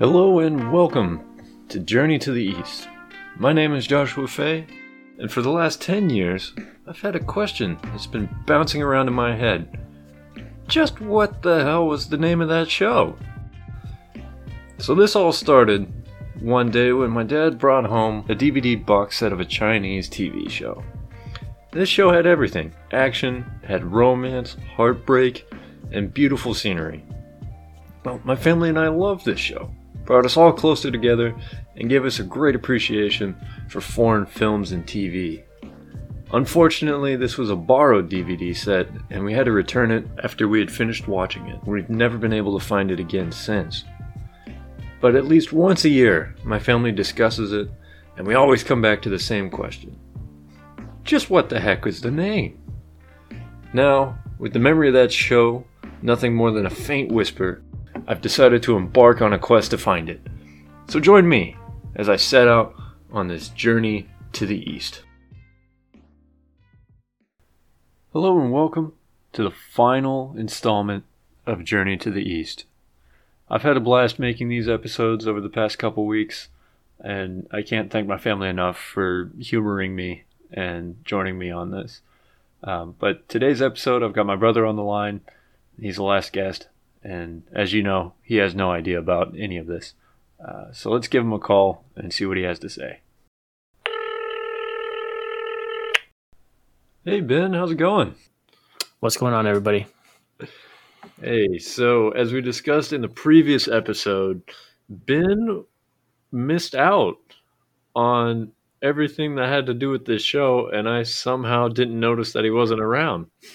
Hello and welcome to Journey to the East. My name is Joshua Fay, and for the last 10 years, I've had a question that's been bouncing around in my head. Just what the hell was the name of that show? So, this all started one day when my dad brought home a DVD box set of a Chinese TV show. This show had everything action, had romance, heartbreak, and beautiful scenery. Well, my family and I loved this show brought us all closer together and gave us a great appreciation for foreign films and TV. Unfortunately, this was a borrowed DVD set, and we had to return it after we had finished watching it. We've never been able to find it again since. But at least once a year, my family discusses it, and we always come back to the same question Just what the heck is the name? Now, with the memory of that show, nothing more than a faint whisper, I've decided to embark on a quest to find it. So join me as I set out on this journey to the east. Hello and welcome to the final installment of Journey to the East. I've had a blast making these episodes over the past couple weeks, and I can't thank my family enough for humoring me and joining me on this. Um, but today's episode, I've got my brother on the line. He's the last guest, and as you know, he has no idea about any of this. Uh, so let's give him a call and see what he has to say. Hey, Ben, how's it going? What's going on, everybody? Hey, so as we discussed in the previous episode, Ben missed out on everything that had to do with this show, and I somehow didn't notice that he wasn't around.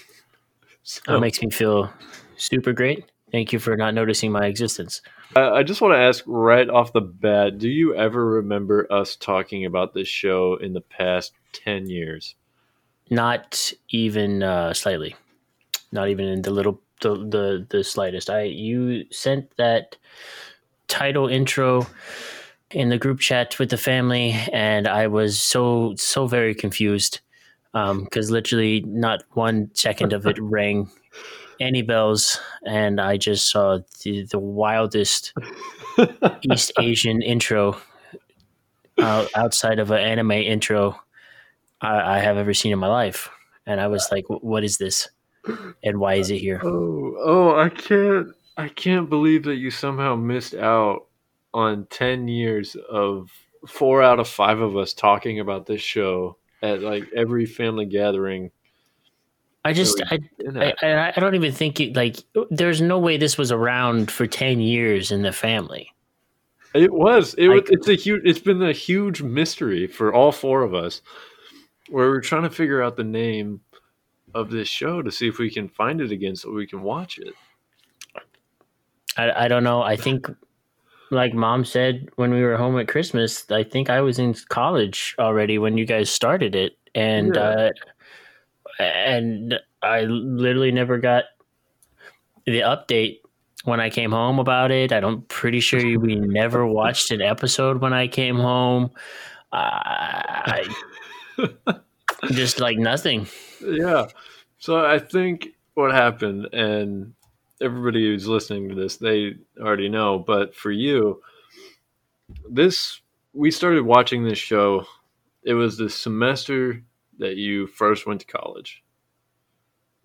So, that makes me feel super great. Thank you for not noticing my existence. I just want to ask right off the bat do you ever remember us talking about this show in the past 10 years? Not even uh, slightly. Not even in the little the, the the slightest. I you sent that title intro in the group chat with the family and I was so so very confused because um, literally not one second of it rang any bells, and I just saw the, the wildest East Asian intro uh, outside of an anime intro I, I, have ever seen in my life. And I was like, "What is this? And why is it here?" Oh, oh, I can't, I can't believe that you somehow missed out on ten years of four out of five of us talking about this show at like every family gathering I just I, I, I don't even think it like there's no way this was around for ten years in the family. It was. It was. It's a huge. It's been a huge mystery for all four of us, where we're trying to figure out the name of this show to see if we can find it again, so we can watch it. I I don't know. I think, like mom said when we were home at Christmas, I think I was in college already when you guys started it, and. Yeah. Uh, and I literally never got the update when I came home about it. I'm pretty sure we never watched an episode when I came home. I just like nothing. Yeah. So I think what happened, and everybody who's listening to this, they already know. But for you, this we started watching this show. It was the semester that you first went to college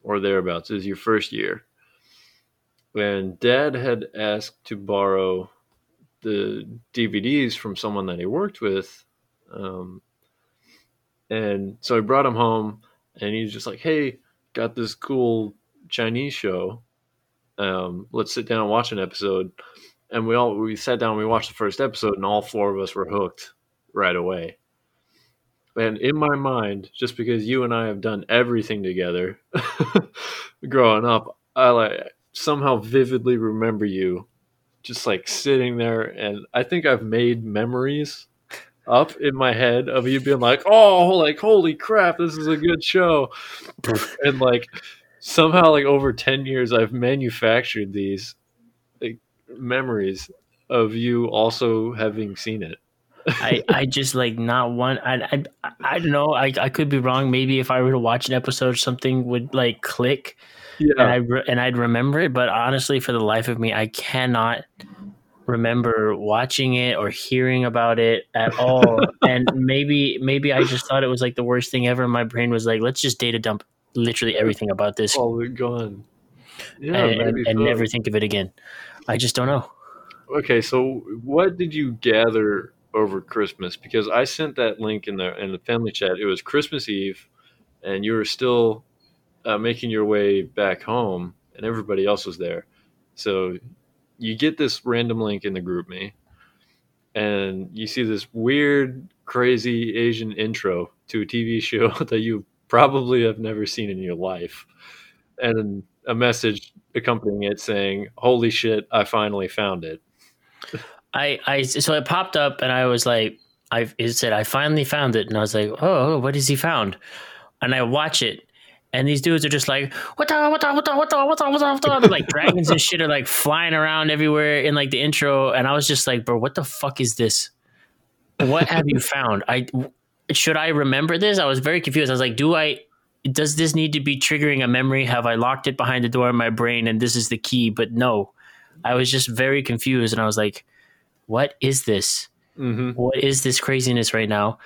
or thereabouts. Is your first year. When dad had asked to borrow the dvds from someone that he worked with um, and so he brought him home and he's just like hey got this cool chinese show. Um, let's sit down and watch an episode. And we all we sat down we watched the first episode and all four of us were hooked right away and in my mind, just because you and I have done everything together growing up, I like somehow vividly remember you just like sitting there and I think I've made memories up in my head of you being like, "Oh, like holy crap, this is a good show." and like somehow like over 10 years I've manufactured these like memories of you also having seen it. I, I just like not one. I, I, I don't know. I, I could be wrong. Maybe if I were to watch an episode, something would like click, yeah. and I re- and I'd remember it. But honestly, for the life of me, I cannot remember watching it or hearing about it at all. and maybe maybe I just thought it was like the worst thing ever. My brain was like, let's just data dump literally everything about this oh, All it gone. Yeah, and, and, and so. never think of it again. I just don't know. Okay, so what did you gather over Christmas? Because I sent that link in the in the family chat. It was Christmas Eve, and you were still uh, making your way back home, and everybody else was there. So you get this random link in the GroupMe, and you see this weird, crazy Asian intro to a TV show that you probably have never seen in your life, and a message accompanying it saying, "Holy shit, I finally found it." I, I so it popped up and I was like, I it said I finally found it, and I was like, oh, oh, what has he found? And I watch it, and these dudes are just like, what the what the what the what the what the what the, what the? They're like dragons and shit are like flying around everywhere in like the intro, and I was just like, bro, what the fuck is this? What have you found? I should I remember this? I was very confused. I was like, do I? Does this need to be triggering a memory? Have I locked it behind the door in my brain, and this is the key? But no, I was just very confused, and I was like, what is this? Mm-hmm. what is this craziness right now?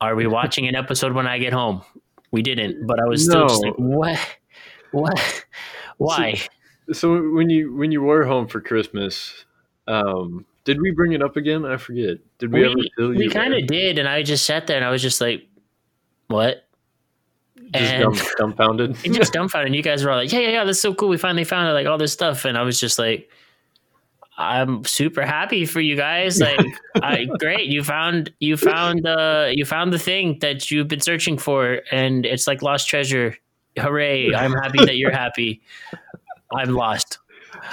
Are we watching an episode when I get home? We didn't, but I was still just like, what? What? Why? So when you when you were home for Christmas, um, did we bring it up again? I forget. Did we, ever we you we kind of did, and I just sat there and I was just like, what? just and- dumb, dumbfounded? Just dumbfounded. And you guys were all like, yeah, yeah, yeah, that's so cool. We finally found it, like all this stuff. And I was just like, I'm super happy for you guys. Like, I, great, you found you found uh you found the thing that you've been searching for, and it's like lost treasure. Hooray! I'm happy that you're happy. I'm lost.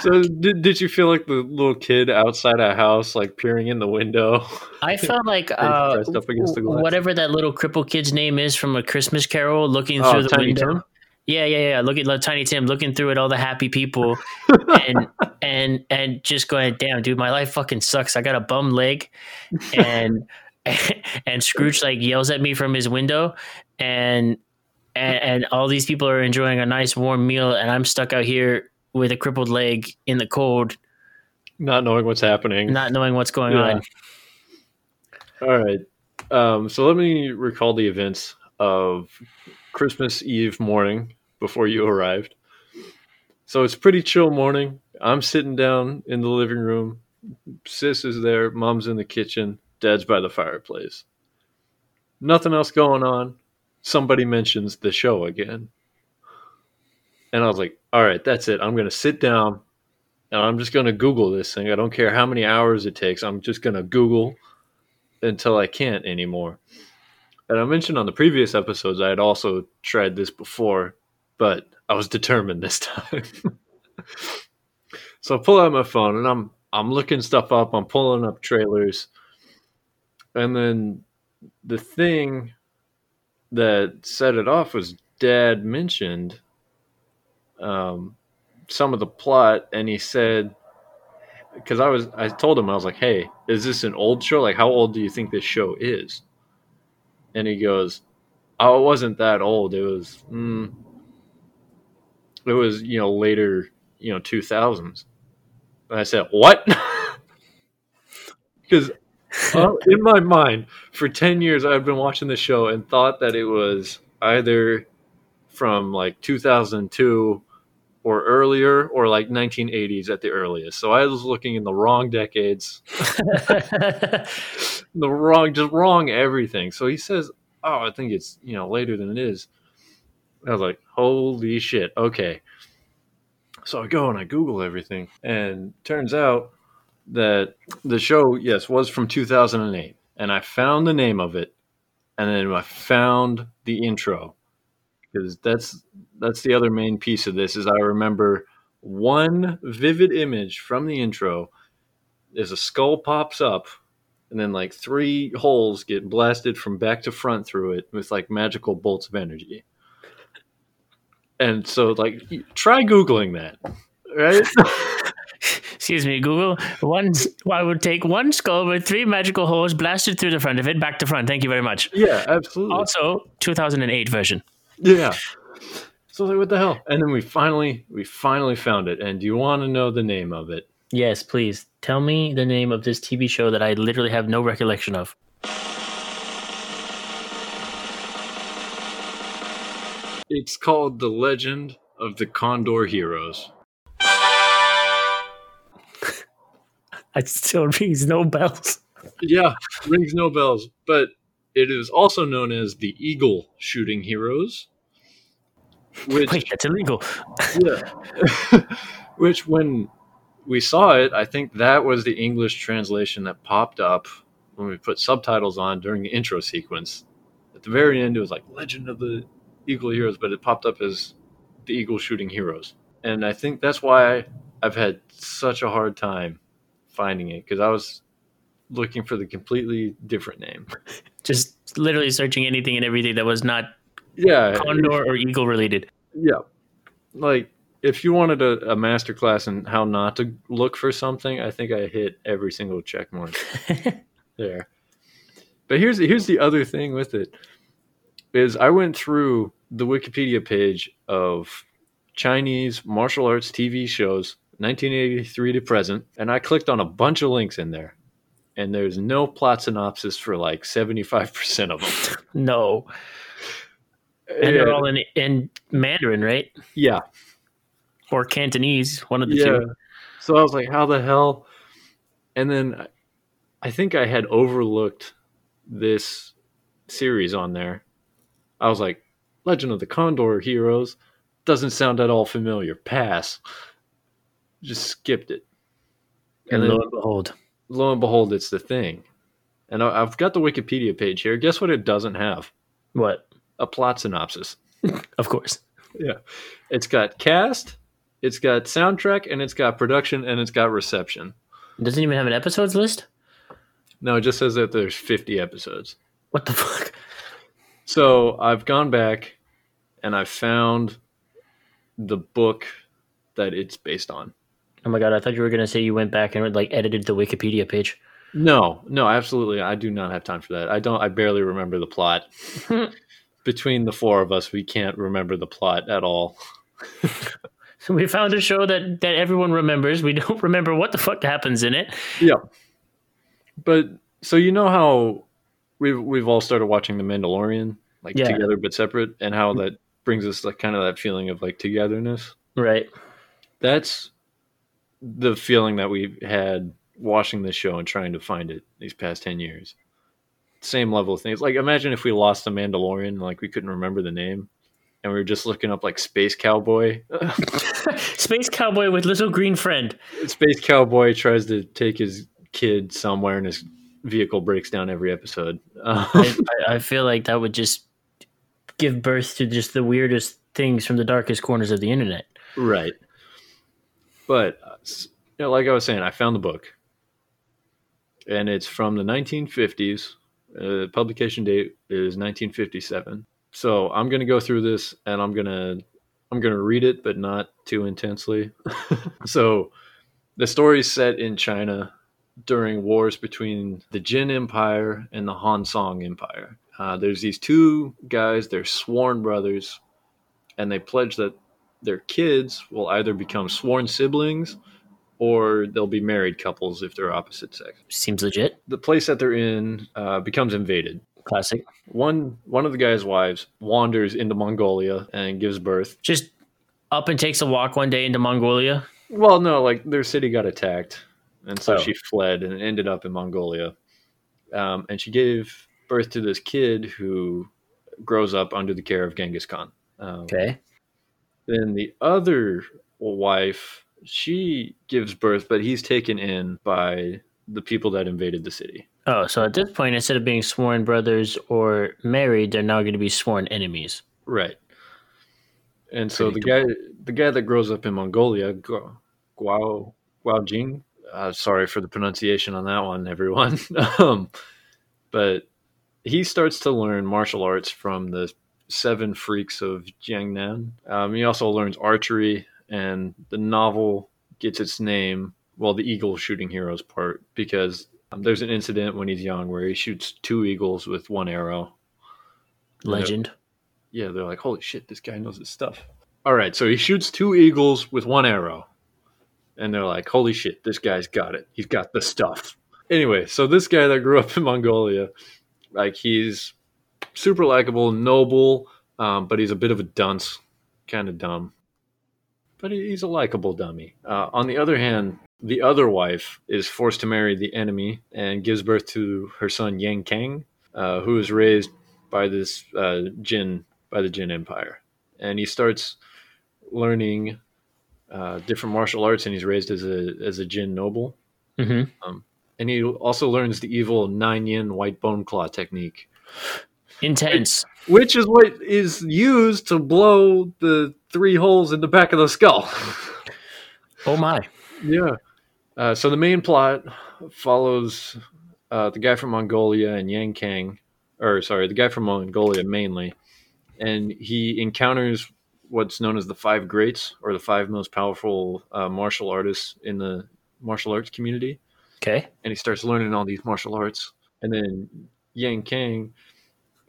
so did, did you feel like the little kid outside a house, like peering in the window? I felt like uh, up against the glass. whatever that little cripple kid's name is from a Christmas Carol, looking Oh, through the Tiny window. Tim? Yeah, yeah, yeah. Look at like, Tiny Tim looking through at all the happy people, and and and just going, damn, dude, my life fucking sucks. I got a bum leg, and and Scrooge like yells at me from his window, and and, and all these people are enjoying a nice warm meal, and I'm stuck out here with a crippled leg in the cold, Not knowing what's happening. not knowing what's going Yeah. on. All right. Um, so let me recall the events of Christmas Eve morning before you arrived. So it's pretty chill morning. I'm sitting down in the living room. Sis is there. Mom's in the kitchen. Dad's by the fireplace. Nothing else going on. Somebody mentions the show again. And I was like, all right, that's it. I'm going to sit down and I'm just going to Google this thing. I don't care how many hours it takes. I'm just going to Google until I can't anymore. And I mentioned on the previous episodes I had also tried this before, but I was determined this time. so I pull out my phone and I'm I'm looking stuff up, I'm pulling up trailers. And then the thing that set it off was dad mentioned um, some of the plot and he said because I was I told him I was like, "Hey, is this an old show? Like, how old do you think this show is?" And he goes, "Oh, it wasn't that old. It was, mm, it was you know later, you know, two thousands." And I said, "What?" Because uh, in my mind, for ten years, I've been watching the show and thought that it was either from like two thousand two or earlier or like 1980s at the earliest. So I was looking in the wrong decades, the wrong, just wrong everything. So he says, "Oh, I think it's you know later than it is." I was like, "Holy shit!" Okay. So I go and I Google everything, and turns out that the show, yes, was from 2008, and I found the name of it, and then I found the intro because that's that's the other main piece of this is I remember one vivid image from the intro is a skull pops up and then like three holes get blasted from back to front through it with like magical bolts of energy. And so like try googling that. Right? Excuse me, Google. One, I would take one skull with three magical holes blasted through the front of it, back to front. Thank you very much. yeah, absolutely. Also, 2008 version. Yeah. So I was like, what the hell? And then we finally we finally found it. And do you want to know the name of it? Yes, please. Tell me the name of this TV show that I literally have no recollection of. It's called The Legend of the Condor Heroes. It still rings no bells. Yeah, rings no bells, but it is also known as the Eagle Shooting Heroes. Which, Wait, that's illegal. yeah, which when we saw it, I think that was the English translation that popped up when we put subtitles on during the intro sequence. At the very end, it was like Legend of the Eagle Heroes, but it popped up as the Eagle Shooting Heroes. And I think that's why I've had such a hard time finding it because I was looking for the completely different name. Just literally searching anything and everything that was not Yeah, condor or eagle related. yeah. Like if you wanted a, a master class in how not to look for something, I think I hit every single check mark there. But here's here's the other thing with it is I went through the Wikipedia page of Chinese martial arts TV shows 1983 to present and I clicked on a bunch of links in there and there's no plot synopsis for like 75% of them. no. And they're all in, in Mandarin, right? yeah. Or Cantonese, one of the yeah. two. So I was like, how the hell? And then I- I think I had overlooked this series on there. I was like, Legend of the Condor Heroes doesn't sound at all familiar. Pass. Just skipped it. And And lo and behold, lo and behold, it's the thing. And I- I've got the Wikipedia page here. Guess what it doesn't have? what? A plot synopsis. Of course. Yeah. It's got cast, it's got soundtrack, and it's got production, and it's got reception. It doesn't even have an episodes list? No, it just says that there's 50 episodes. What the fuck? So I've gone back and I've found the book that it's based on. Oh my god, I thought you were gonna say you went back and like edited the Wikipedia page. No, no, absolutely. I do not have time for that. I don't, I barely remember the plot. Between the four of us, we can't remember the plot at all. So we found a show that that everyone remembers. We don't remember what the fuck happens in it. Yeah. But so you know how we've we've all started watching The Mandalorian, like Yeah. together but separate, and how mm-hmm. that brings us like kind of that feeling of like togetherness. Right. that's the feeling that we've had watching this show and trying to find it these past 10 years same level of things like imagine if we lost the mandalorian like we couldn't remember the name and we were just looking up like space cowboy Space cowboy with little green friend. space cowboy tries to take his kid somewhere and his vehicle breaks down every episode I, I- feel like that would just give birth to just the weirdest things from the darkest corners of the internet. Right. But you know, like I was saying, I found the book, and it's from the 1950s. Uh, publication date is 1957. So I'm gonna go through this, and I'm gonna I'm gonna read it, but not too intensely. so the story is set in China during wars between the Jin Empire and the Han Song Empire. Uh, there's these two guys; they're sworn brothers, and they pledge that their kids will either become sworn siblings or they'll be married couples if they're opposite sex. Seems legit. The place that they're in uh, becomes invaded. Classic. One one of the guy's wives wanders into Mongolia and gives birth. Just up and takes a walk one day into Mongolia. Well, no, like their city got attacked, and so Oh. she fled and ended up in Mongolia. Um, and she gave birth to this kid who grows up under the care of Genghis Khan. Um, Okay. Then the other wife, she gives birth, but he's taken in by the people that invaded the city. Oh, so at this point, instead of being sworn brothers or married, they're now going to be sworn enemies. Right. And so the guy, the guy that grows up in Mongolia, Gu- Guao Guao Jing. Uh, sorry for the pronunciation on that one, everyone. um, but he starts to learn martial arts from the seven freaks of Jiangnan. Um, he also learns archery, and the novel gets its name, well, the eagle shooting heroes part, because um, there's an incident when he's young where he shoots two eagles with one arrow. Legend. Yeah, they're like, holy shit, this guy knows his stuff. All right, so he shoots two eagles with one arrow. and they're like, "Holy shit, this guy's got it. He's got the stuff." Anyway, so this guy that grew up in Mongolia, like he's super likable, noble, um, but he's a bit of a dunce, kind of dumb. But he's a likable dummy. Uh, on the other hand, the other wife is forced to marry the enemy and gives birth to her son Yang Kang, uh, who is raised by this uh, Jin by the Jin Empire, and he starts learning uh, different martial arts, and he's raised as a as a Jin noble. Mm-hmm. Um, and he also learns the evil nine yin white bone claw technique, Intense. which is what is used to blow the three holes in the back of the skull. Oh my. yeah. Uh, so the main plot follows uh, the guy from Mongolia and Yang Kang, or sorry, the guy from Mongolia mainly, and he encounters what's known as the five greats or the five most powerful uh, martial artists in the martial arts community. Okay. and he starts learning all these martial arts. And then Yang Kang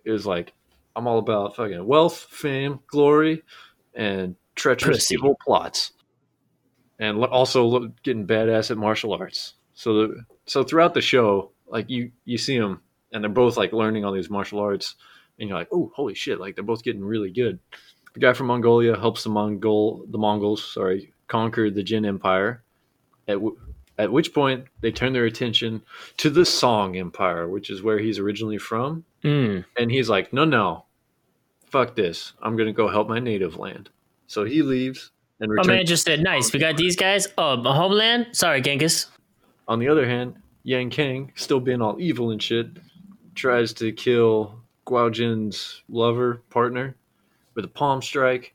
is like, I'm all about fucking wealth, fame, glory, and treacherous Pussy. evil plots, and also getting badass at martial arts. So the so throughout the show, like you you see them, and they're both like learning all these martial arts, and you're like, oh holy shit, like they're both getting really good. The guy from Mongolia helps the Mongol the Mongols, sorry, conquer the Jin Empire. At w- at which point they turn their attention to the Song Empire, which is where he's originally from. Mm. And he's like, no, no, fuck this. I'm going to go help my native land. So he leaves and returns. man just said, "Nice. We got these guys. Oh, my homeland. Sorry, Genghis. On the other hand, Yang Kang, still being all evil and shit, tries to kill Guao Jin's lover partner with a palm strike,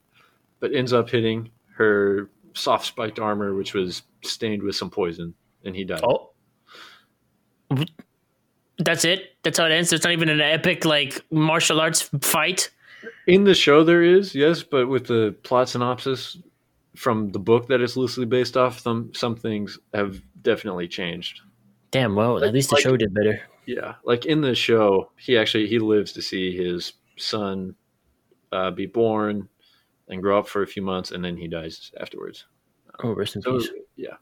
but ends up hitting her soft spiked armor, which was stained with some poison, and he died. Oh, that's it. That's how it ends. There's not even an epic like martial arts fight. In the show, there is yes, but with the plot synopsis from the book that it's loosely based off, some some things have definitely changed. Damn. Well, at least the Like- show did better. Yeah, like in the show, he actually he lives to see his son uh, be born and grow up for a few months, and then he dies afterwards. Oh, rest in So peace. yeah,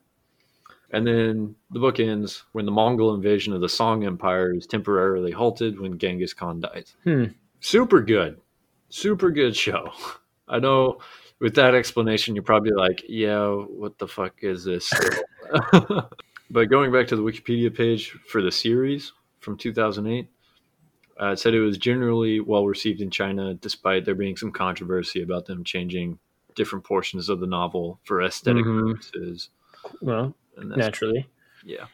and then the book ends when the Mongol invasion of the Song Empire is temporarily halted when Genghis Khan dies. Hmm. Super good, super good show. I know. With that explanation, you're probably like, "Yeah, what the fuck is this?" but going back to the Wikipedia page for the series from 2008, uh, it said it was generally well received in China, despite there being some controversy about them changing different portions of the novel for esthetic Mhm. purposes. Well, And that's, naturally. yeah.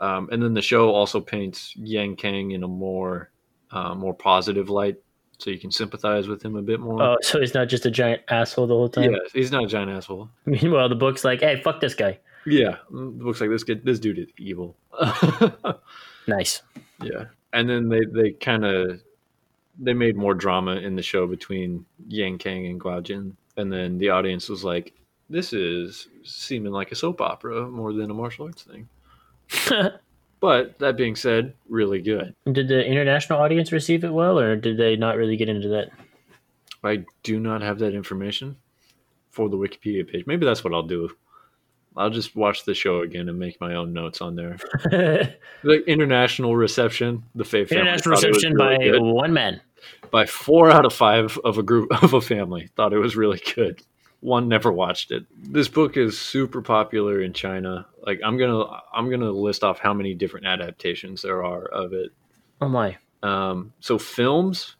Um, and then the show also paints Yang Kang in a more uh, more positive light, so you can sympathize with him a bit more. Oh, so he's not just a giant asshole the whole time. yeah, he's not a giant asshole. Meanwhile, the book's like, "Hey, fuck this guy." Yeah, it looks like this kid, this dude is evil. Nice. yeah, and then they they kind of they made more drama in the show between Yang Kang and Guao Jin, and then the audience was like, "This is seeming like a soap opera more than a martial arts thing." But that being said, really good. did the international audience receive it well, or did they not really get into that? I do not have that information for the Wikipedia page. Maybe that's what I'll do. I'll just watch the show again and make my own notes on there. The international reception, the Faye family international thought it was reception really by good. one man. by four out of five of a group of a family thought it was really good. One never watched it. This book is super popular in China. Like I'm gonna I'm gonna list off how many different adaptations there are of it. Oh my! Um, so films,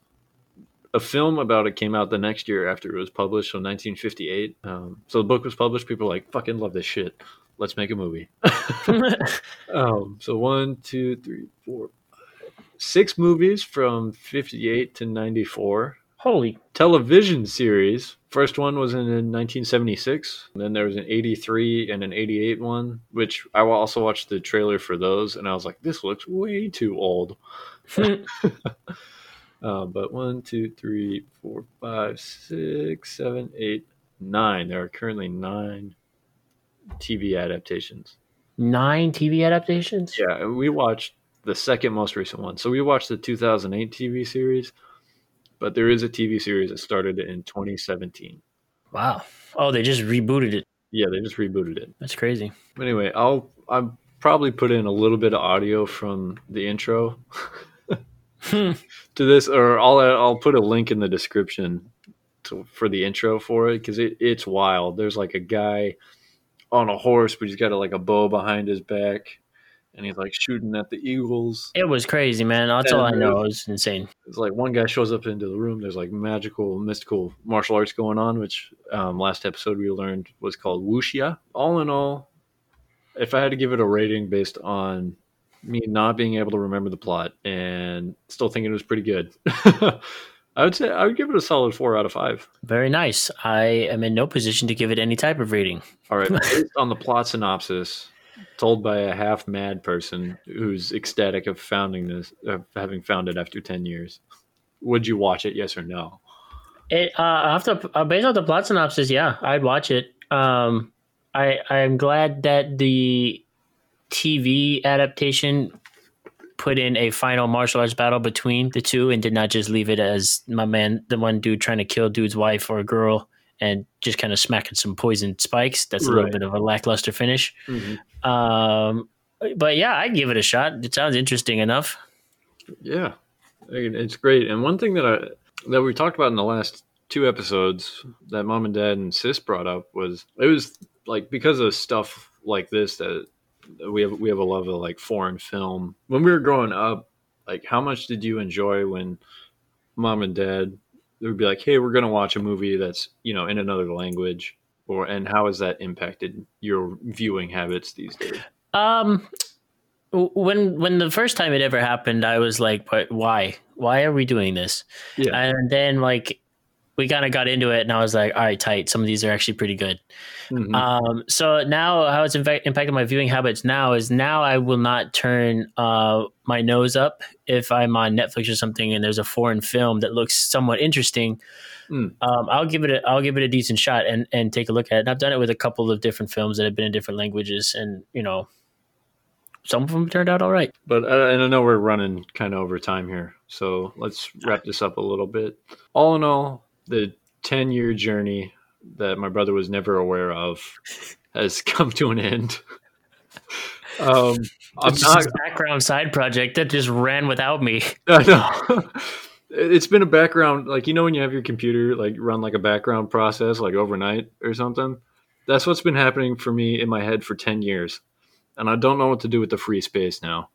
a film about it came out the next year after it was published, so 1958. Um, so the book was published. People were like, "Fucking love this shit. Let's make a movie." um, so one, two, three, four, five, six movies from 58 to 94. Holy! Television series. First one was in, in 1976. Then there was an 83 and an 88 one, which I will also watched the trailer for those, and I was like, "This looks way too old." Uh, but one, two, three, four, five, six, seven, eight, nine. There are currently nine TV adaptations. Nine TV adaptations. Yeah, and we watched the second most recent one. So we watched the 2008 TV series, but there is a TV series that started in 2017. Wow. Oh, they just rebooted it. Yeah, they just rebooted it. That's crazy. Anyway, I'll I'll probably put in a little bit of audio from the intro hmm. to this, or I'll I'll put a link in the description to, for the intro for it because it, it's wild. There's like a guy on a horse, but he's got a, like a bow behind his back, and he's like shooting at the eagles. It was crazy, man. That's all I know. It was insane. It's like one guy shows up into the room. There's like magical, mystical martial arts going on, which um, last episode we learned was called wuxia. All in all, if I had to give it a rating based on me not being able to remember the plot and still thinking it was pretty good, I would say I would give it a solid four out of five. Very nice. I am in no position to give it any type of rating. All right, based on the plot synopsis told by a half mad person who's ecstatic of founding this, of having found it after ten years, would you watch it? Yes or no? It uh, after uh, based on the plot synopsis, yeah, I'd watch it. Um, I I'm glad that the TV adaptation put in a final martial arts battle between the two and did not just leave it as my man, the one dude trying to kill dude's wife or a girl and just kind of smacking some poison spikes. That's a little bit of a lackluster finish. Um, but yeah, I'd give it a shot. It sounds interesting enough. Yeah, it's great. And one thing that I that we talked about in the last two episodes that mom and dad and sis brought up was it was like because of stuff like this that we have we have a love of like foreign film. When we were growing up, like how much did you enjoy when mom and dad they would be like, "Hey, we're gonna watch a movie that's you know in another language," or and how has that impacted your viewing habits these days? Um, when when the first time it ever happened, I was like, "But why? Why are we doing this?" Yeah. And then like we kind of got into it, and I was like, "All right, tight. Some of these are actually pretty good." Mhm. Um, so now how it's impacted my viewing habits now is now I will not turn uh, my nose up if I'm on Netflix or something and there's a foreign film that looks somewhat interesting. Mm. Um, I'll give it a I'll give it a decent shot and and take a look at it. And I've done it with a couple of different films that have been in different languages, and you know, some of them turned out all right. But uh, and I know we're running kind of over time here, so let's wrap this up a little bit. All in all, the ten-year journey that my brother was never aware of has come to an end. Um, I'm It's not. background side project that just ran without me. I know. It's been a background, like you know, when you have your computer like run like a background process, like overnight or something. That's what's been happening for me in my head for ten years, and I don't know what to do with the free space now.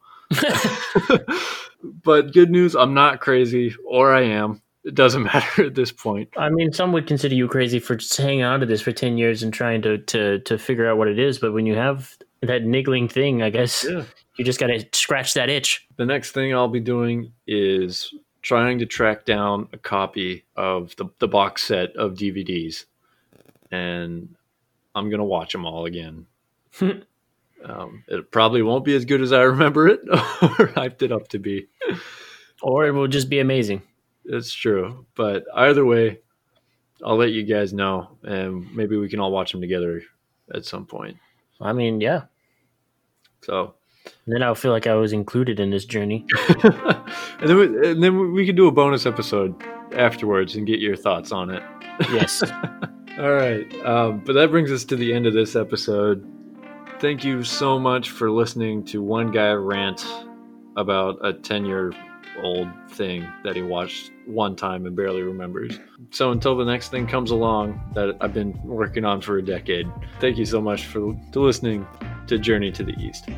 but good news, I'm not crazy, or I am. It doesn't matter at this point. I mean, some would consider you crazy for just hanging on to this for ten years and trying to to to figure out what it is. But when you have that niggling thing, I guess Yeah. you just got to scratch that itch. The next thing I'll be doing is trying to track down a copy of the, the box set of DVDs, and I'm gonna watch them all again. um, it probably won't be as good as I remember it or hyped it up to be. Or it will just be amazing. It's true, but either way, I'll let you guys know, and maybe we can all watch them together at some point. I mean, yeah. So, Then I'll feel like I was included in this journey. and then we, and then we can do a bonus episode afterwards and get your thoughts on it. Yes. All right, um, but that brings us to the end of this episode. Thank you so much for listening to one guy rant about a ten-year-old thing that he watched one time and barely remembers. So until the next thing comes along that I've been working on for a decade, thank you so much for listening to Journey to the East.